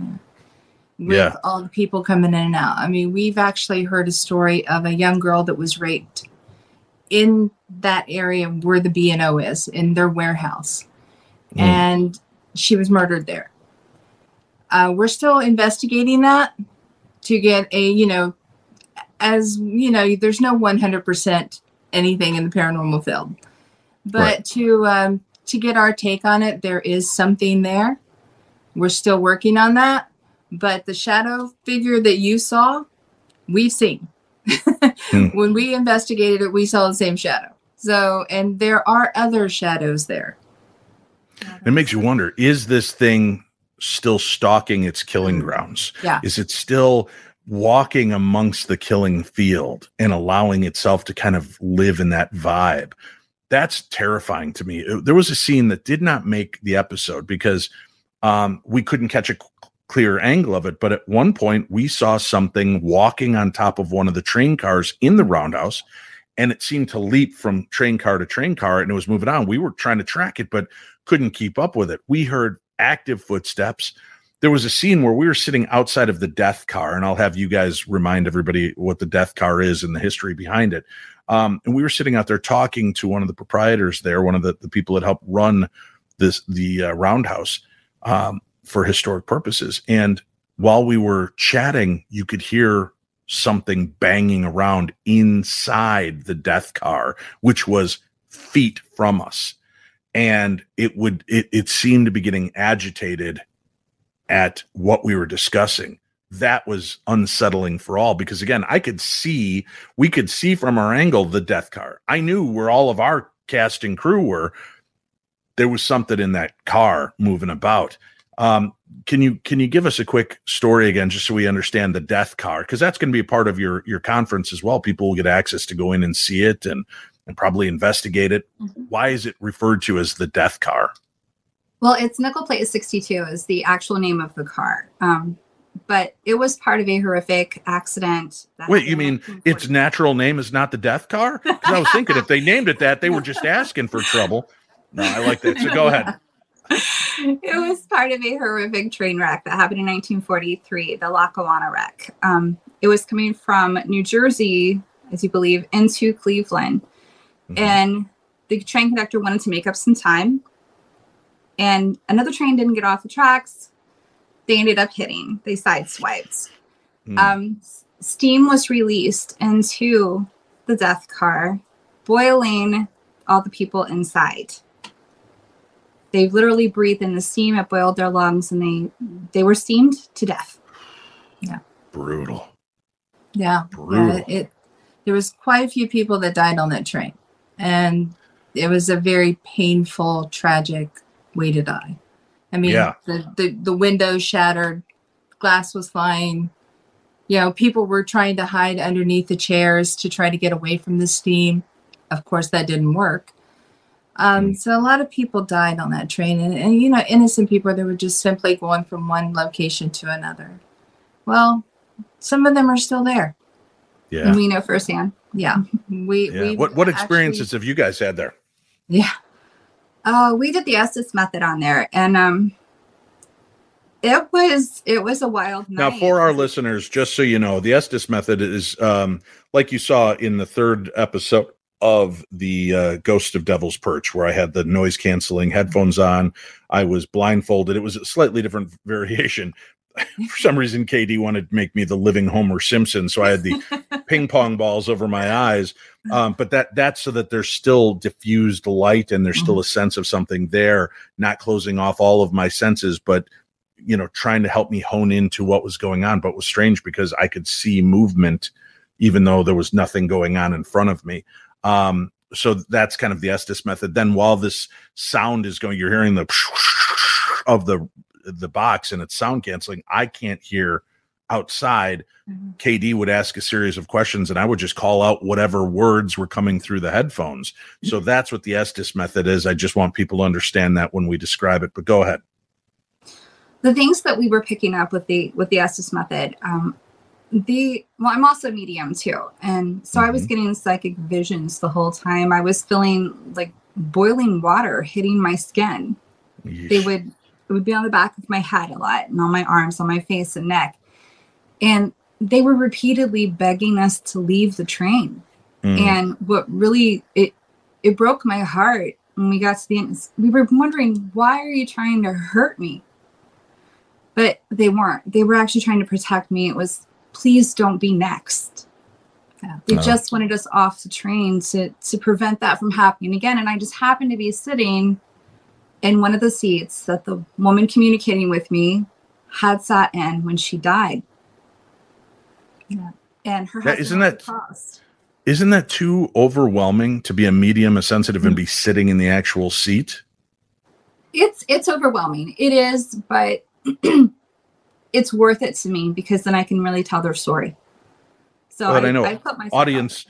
there with Yeah. all the people coming in and out. I mean, we've actually heard a story of a young girl that was raped in that area where the B and O is in their warehouse, Mm. and she was murdered there. Uh, we're still investigating that to get a you know, as you know, there's no 100 percent anything in the paranormal field. But Right. to um, to get our take on it, there is something there. We're still working on that. But the shadow figure that you saw, we've seen. Hmm. When we investigated it, we saw the same shadow. So, and there are other shadows there. It makes you wonder is this thing still stalking its killing grounds? Yeah. Is it still walking amongst the killing field and allowing itself to kind of live in that vibe? That's terrifying to me. Uh, There was a scene that did not make the episode because um, we couldn't catch a clear angle of it. But at one point, we saw something walking on top of one of the train cars in the roundhouse, and it seemed to leap from train car to train car, and it was moving on. We were trying to track it, but couldn't keep up with it. We heard active footsteps. There was a scene where we were sitting outside of the death car, and I'll have you guys remind everybody what the death car is and the history behind it. Um, and we were sitting out there talking to one of the proprietors there, one of the, the people that helped run this the uh, roundhouse um, for historic purposes. And while we were chatting, you could hear something banging around inside the death car, which was feet from us. And it would it, it seemed to be getting agitated at what we were discussing. That was unsettling for all because again, I could see, we could see from our angle the death car. I knew where all of our cast and crew were. There was something in that car moving about. Um, can you can you give us a quick story again, just so we understand the death car? Because that's going to be a part of your your conference as well. People will get access to go in and see it and and probably investigate it. Mhm. Why is it referred to as the death car? Well, it's nickel plate 62 is the actual name of the car. Um, but it was part of a horrific accident. that Wait, you mean its natural name is not the death car? Because I was thinking if they named it that, they were just asking for trouble. No, I like that. So go ahead. it was part of a horrific train wreck that happened in 1943, the Lackawanna wreck. Um, it was coming from New Jersey, as you believe, into Cleveland. Mhm. And the train conductor wanted to make up some time. and another train didn't get off the tracks. They ended up hitting. They sideswiped. Hmm. Um, steam was released into the death car, boiling all the people inside. They literally breathed in the steam. It boiled their lungs, and they they were steamed to death. Yeah. Brutal. Yeah, Brutal. yeah. It there was quite a few people that died on that train, and it was a very painful, tragic way to die. I mean, Yeah. the, the the windows shattered, glass was flying. You know, people were trying to hide underneath the chairs to try to get away from the steam. Of course, that didn't work. Um, So a lot of people died on that train, and, and you know, innocent people that were just simply going from one location to another. Well, some of them are still there. Yeah. And we know firsthand. Yeah, we. Yeah. we What what actually- experiences have you guys had there? Yeah, Uh, we did the Estes method on there, and um, it was it was a wild night. Now, for our listeners, just so you know, the Estes method is um, like you saw in the third episode of the uh, Ghost of Devil's Perch, where I had the noise canceling headphones on. I was blindfolded. It was a slightly different variation. For some reason, KD wanted to make me the living Homer Simpson, so I had the ping pong balls over my eyes. Um, but that that's so that there's still diffused light and there's still a sense of something there, not closing off all of my senses, but you know, trying to help me hone into what was going on. But it was strange because I could see movement, even though there was nothing going on in front of me. Um, so that's kind of the Estes method. Then while this sound is going, you're hearing the of the the box and it's sound canceling. I can't hear outside. KD would ask a series of questions and I would just call out whatever words were coming through the headphones. So that's what the Estes method is. I just want people to understand that when we describe it. But go ahead. the things that we were picking up with the with the Estes method, um, the well, I'm also a medium too, and so I was getting psychic visions the whole time. I was feeling like boiling water hitting my skin. They would it would be on the back of my head a lot, and on my arms, on my face and neck, and they were repeatedly begging us to leave the train. Mm. And what really it it broke my heart when we got to the end. We were wondering why are you trying to hurt me? But they weren't. They were actually trying to protect me. It was please don't be next. Yeah. They Oh. just wanted us off the train to to prevent that from happening again. And I just happened to be sitting in one of the seats that the woman communicating with me had sat in when she died. Yeah. And her That- husband isn't was that- across. Isn't that too overwhelming to be a medium, a sensitive, and be mm-hmm. sitting in the actual seat? it's it's overwhelming it is but it's worth it to me because then i can really tell their story so But I, I know myself audience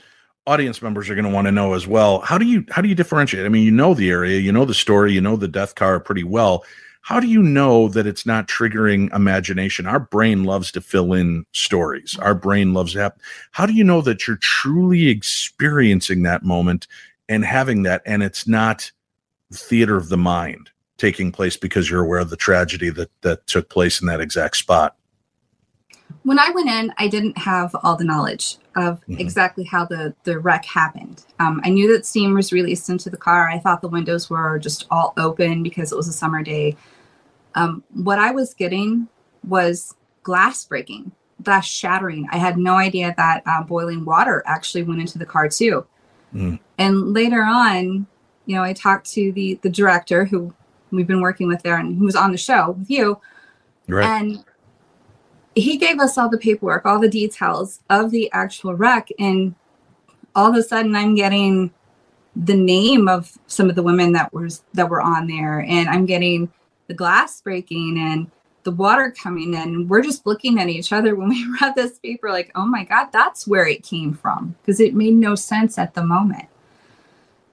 audience members are going to want to know as well. How do you how do you differentiate? I mean, you know the area, you know the story, you know the death car pretty well. How do you know that it's not triggering imagination? Our brain loves to fill in stories. Our brain loves to have. How do you know that you're truly experiencing that moment and having that, and it's not theater of the mind taking place because you're aware of the tragedy that that took place in that exact spot? when i went in i didn't have all the knowledge of Mhm. exactly how the the wreck happened um, i knew that steam was released into the car i thought the windows were just all open because it was a summer day um, what i was getting was glass breaking glass shattering i had no idea that uh, boiling water actually went into the car too Mm. and later on you know i talked to the the director who we've been working with there and who was on the show with you. Right. and he gave us all the paperwork all the details of the actual wreck. And all of a sudden i'm getting the name of some of the women that was that were on there. And i'm getting the glass breaking and the water coming. In we're just looking at each other when we read this paper like oh my god that's where it came from. Because it made no sense at the moment.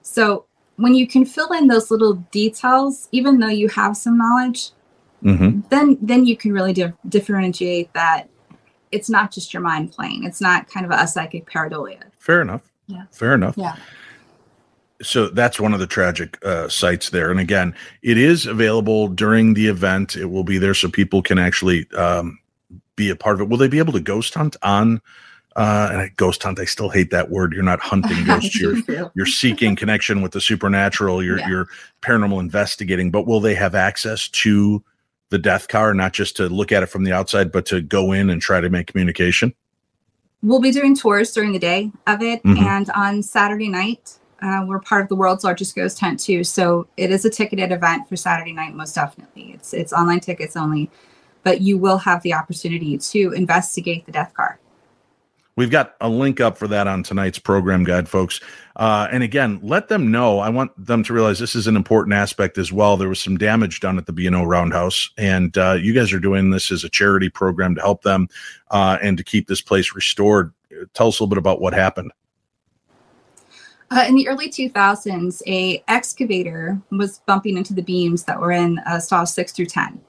So when you can fill in those little details even though you have some knowledge hmm then then you can really di- differentiate that it's not just your mind playing it's not kind of a psychic pareidolia Fair enough. Yeah. Fair enough. Yeah. So that's one of the tragic uh, sites there. And again, it is available during the event. It will be there so people can actually um, be a part of it. Will they be able to ghost hunt on uh, and I ghost hunt. I still hate that word. You're not hunting ghosts. You're you're seeking connection with the supernatural. You're Yeah. you're paranormal investigating. But will they have access to the death car, not just to look at it from the outside, but to go in and try to make communication? We'll be doing tours during the day of it, Mhm. and on Saturday night, uh, we're part of the world's largest ghost hunt too. So it is a ticketed event for Saturday night, most definitely. It's it's online tickets only, but you will have the opportunity to investigate the death car. We've got a link up for that on tonight's program guide, folks. Uh, and again, let them know. I want them to realize this is an important aspect as well. There was some damage done at the B&O Roundhouse, and uh, you guys are doing this as a charity program to help them uh, and to keep this place restored. Tell us a little bit about what happened. Uh, in the early 2000s, a excavator was bumping into the beams that were in uh, stalls six through 10.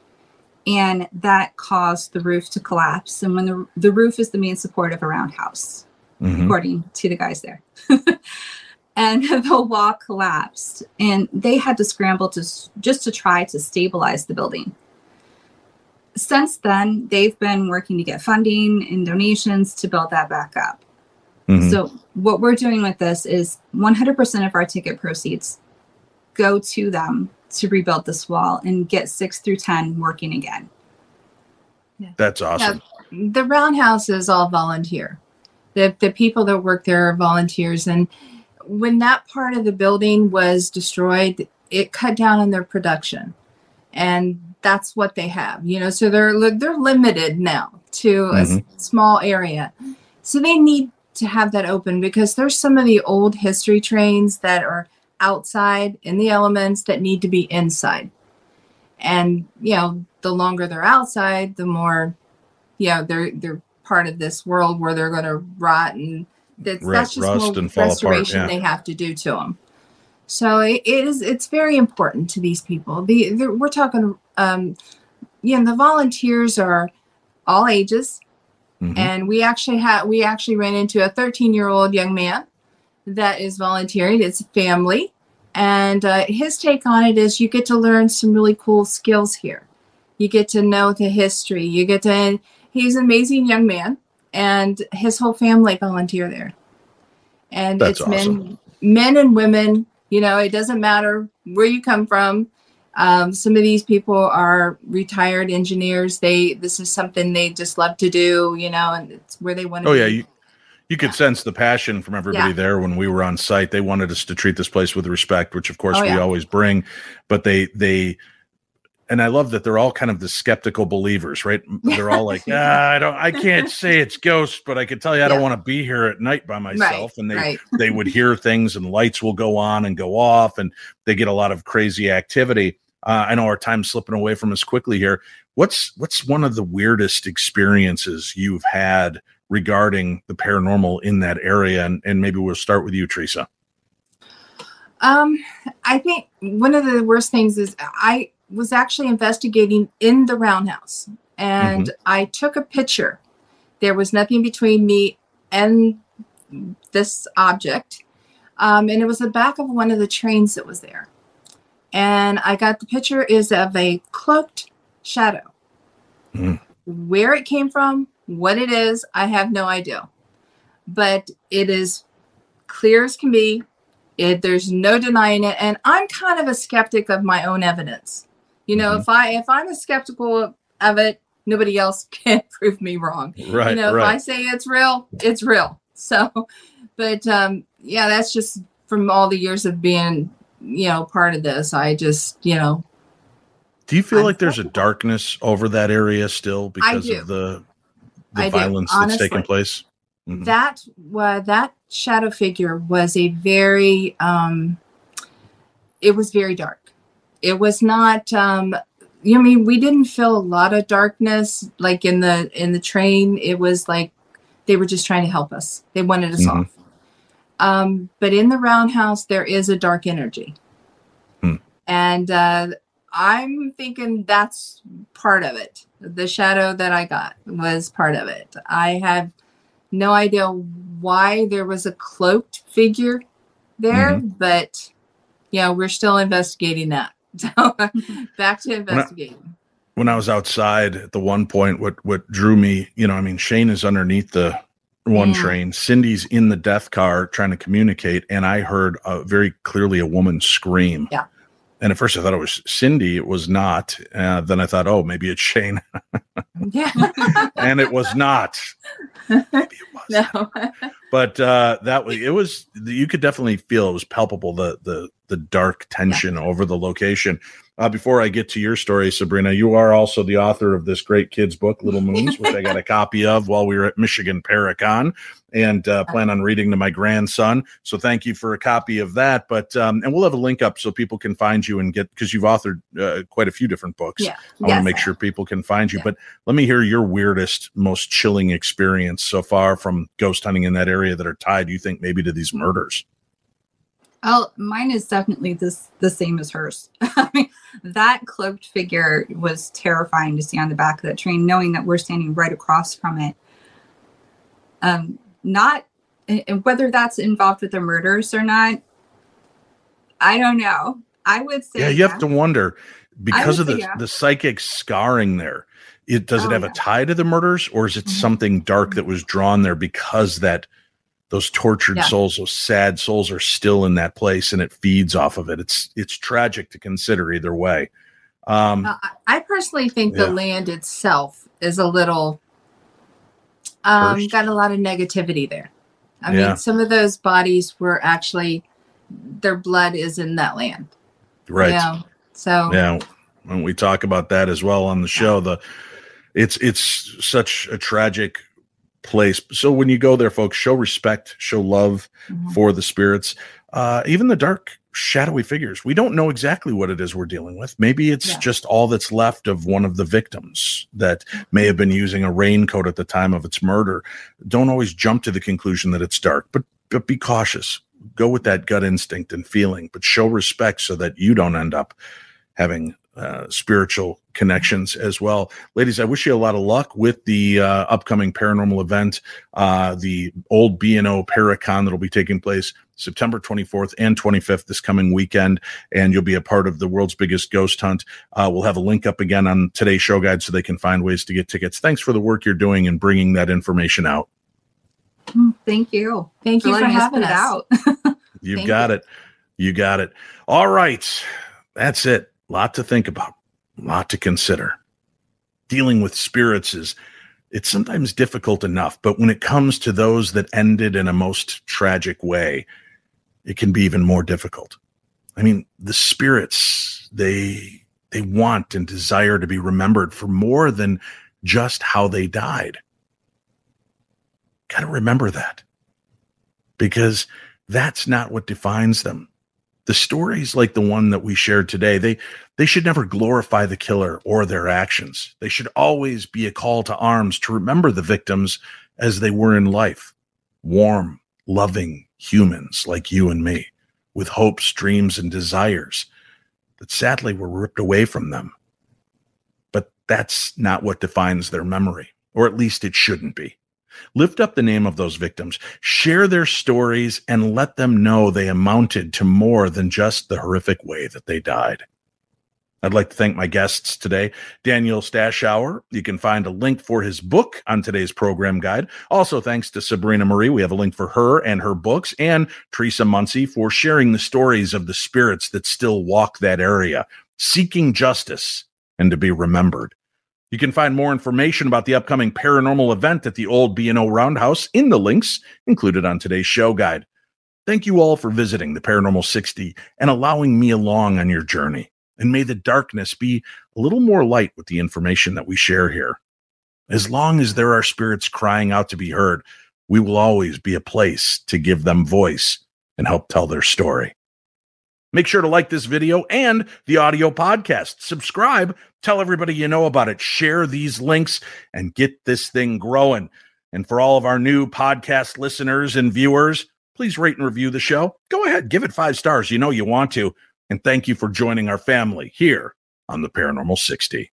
And that caused the roof to collapse. And when the, the roof is the main support of a roundhouse, Mhm. according to the guys there. and the wall collapsed. And they had to scramble to just to try to stabilize the building. Since then, they've been working to get funding and donations to build that back up. Mhm. So what we're doing with this is 100% of our ticket proceeds go to them to rebuild this wall and get 6 through 10 working again. That's awesome. the roundhouse is all volunteer. The the people that work there are volunteers, and when that part of the building was destroyed, it cut down on their production, and that's what they have. You know, so they're they're limited now to a s- mm-hmm. small area, so they need to have that open because there's some of the old history trains that are outside in the elements that need to be inside and you know the longer they're outside the more you know they're they're part of this world where they're going to rot and that's, Right, that's just rust and fall apart, restoration yeah. they have to do to them so it, is it's very important to these people the, the we're talking um you know the volunteers are all ages Mhm. and we actually had we actually ran into a 13 year old young man that is volunteering it's family. And uh, his take on it is you get to learn some really cool skills here. You get to know the history. You get to he's an amazing young man and his whole family volunteer there. And That's it's men awesome. men and women you know it doesn't matter where you come from. Um, some of these people are retired engineers. They this is something they just love to do you know and it's where they want to Oh yeah, you you could sense the passion from everybody Yeah. there when we were on site. They wanted us to treat this place with respect, which of course Oh, we yeah. always bring. But they they and I love that they're all kind of the skeptical believers, right? They're all like, ah, I don't I can't say it's ghosts, but I can tell you I don't want to be here at night by myself. and they right they would hear things and lights will go on and go off and they get a lot of crazy activity uh, i know our time's slipping away from us quickly here what's what's one of the weirdest experiences you've had regarding the paranormal in that area and, and maybe we'll start with you Tresa Um, I think one of the worst things is I was actually investigating in the roundhouse and I took a picture. There was nothing between me and this object. Um, and it was the back of one of the trains that was there. And I got the picture is of a cloaked shadow. Mm. Where it came from, what it is, I have no idea. But it is clear as can be. It, there's no denying it. And I'm kind of a skeptic of my own evidence. You know, Mhm. if I if I'm a skeptical of it, nobody else can prove me wrong right you know if i say it's real it's real so but um yeah that's just from all the years of being you know part of this i just you know do you feel I'm like there's a darkness over that area still because of the the I do, violence that's taking honestly. place Mhm. that wa that shadow figure was a very um it was very dark it was not um you know, I mean we didn't feel a lot of darkness like in the in the train it was like they were just trying to help us they wanted us Mhm. off um but in the roundhouse there is a dark energy Hmm. and uh i'm thinking that's part of it the shadow that i got was part of it i have no idea why there was a cloaked figure there, but you know, we're still investigating that. So back to investigating. when I was outside at the one point, what what drew me, you know, I mean, Shane is underneath the one Mm. train. Cindy's in the death car trying to communicate, and I heard uh, very clearly a woman scream. Yeah. And at first I thought it was Cindy. It was not. Uh, then I thought, oh, maybe it's Shane. Yeah. and it was not. Maybe it was. no. But uh, that was it was you could definitely feel it was palpable the the the dark tension over the location. Uh, before I get to your story, Sabrina, you are also the author of this great kids book, Little Moons, which I got a copy of while we were at Michigan Paracon, and uh, plan on reading to my grandson. So thank you for a copy of that. But um, and we'll have a link up so people can find you and get because you've authored uh, quite a few different books. Yeah. I want to Yes. make sure people can find you. Yeah. But let me hear your weirdest, most chilling experience so far from ghost hunting in that area that are tied, you think, maybe to these murders. Oh, mine is definitely this the same as hers. I mean, that cloaked figure was terrifying to see on the back of that train, knowing that we're standing right across from it. Um, not and whether that's involved with the murders or not, I don't know. I would say Yeah, you have to wonder because of the, yeah. the psychic scarring there. It does it Oh, have yeah. a tie to the murders, or is it Mhm. something dark that was drawn there because that those tortured Yeah. souls, those sad souls, are still in that place, and it feeds off of it. It's it's tragic to consider either way. Um, Uh, I personally think Yeah. the land itself is a little um, Cursed. got a lot of negativity there. I Yeah. mean, some of those bodies were actually their blood is in that land. right. You know? So yeah when we talk about that as well on the show the it's it's such a tragic place. So when you go there folks show respect show love Mhm. for the spirits. Uh even the dark shadowy figures. We don't know exactly what it is we're dealing with. Maybe it's Yeah. just all that's left of one of the victims that may have been using a raincoat at the time of its murder. Don't always jump to the conclusion that it's dark but but be cautious. Go with that gut instinct and feeling but show respect so that you don't end up having uh, spiritual connections as well. Ladies, I wish you a lot of luck with the uh, upcoming paranormal event, uh, the old B&O Paracon that'll be taking place September 24th and 25th this coming weekend, and you'll be a part of the world's biggest ghost hunt. Uh, we'll have a link up again on today's show guide so they can find ways to get tickets. Thanks for the work you're doing and bringing that information out. Thank you. thank you for having us. out. You've Thank got it. You got it. All right. That's it. Lot to think about, lot to consider. Dealing with spirits is it's sometimes difficult enough, but when it comes to those that ended in a most tragic way, it can be even more difficult. I mean, the spirits, they they want and desire to be remembered for more than just how they died. Got to remember that. Because that's not what defines them the stories like the one that we shared today they they should never glorify the killer or their actions. They should always be a call to arms to remember the victims as they were in life. Warm loving humans like you and me with hopes dreams and desires that sadly were ripped away from them. But that's not what defines their memory or at least it shouldn't be Lift up the name of those victims, share their stories, and let them know they amounted to more than just the horrific way that they died. I'd like to thank my guests today, Daniel Stashower. You can find a link for his book on today's program guide. Also, thanks to Sabrina Marie. We have a link for her and her books, and Tresa Muncy for sharing the stories of the spirits that still walk that area, seeking justice and to be remembered. You can find more information about the upcoming paranormal event at the old B&O Roundhouse in the links included on today's show guide. Thank you all for visiting the Paranormal 60 and allowing me along on your journey. And may the darkness be a little more light with the information that we share here. As long as there are spirits crying out to be heard, we will always be a place to give them voice and help tell their story. Make sure to like this video and the audio podcast. Subscribe, tell everybody you know about it, share these links, and get this thing growing. And for all of our new podcast listeners and viewers, please rate and review the show. Go ahead, give it five stars. You know you want to. And thank you for joining our family here on the Paranormal 60.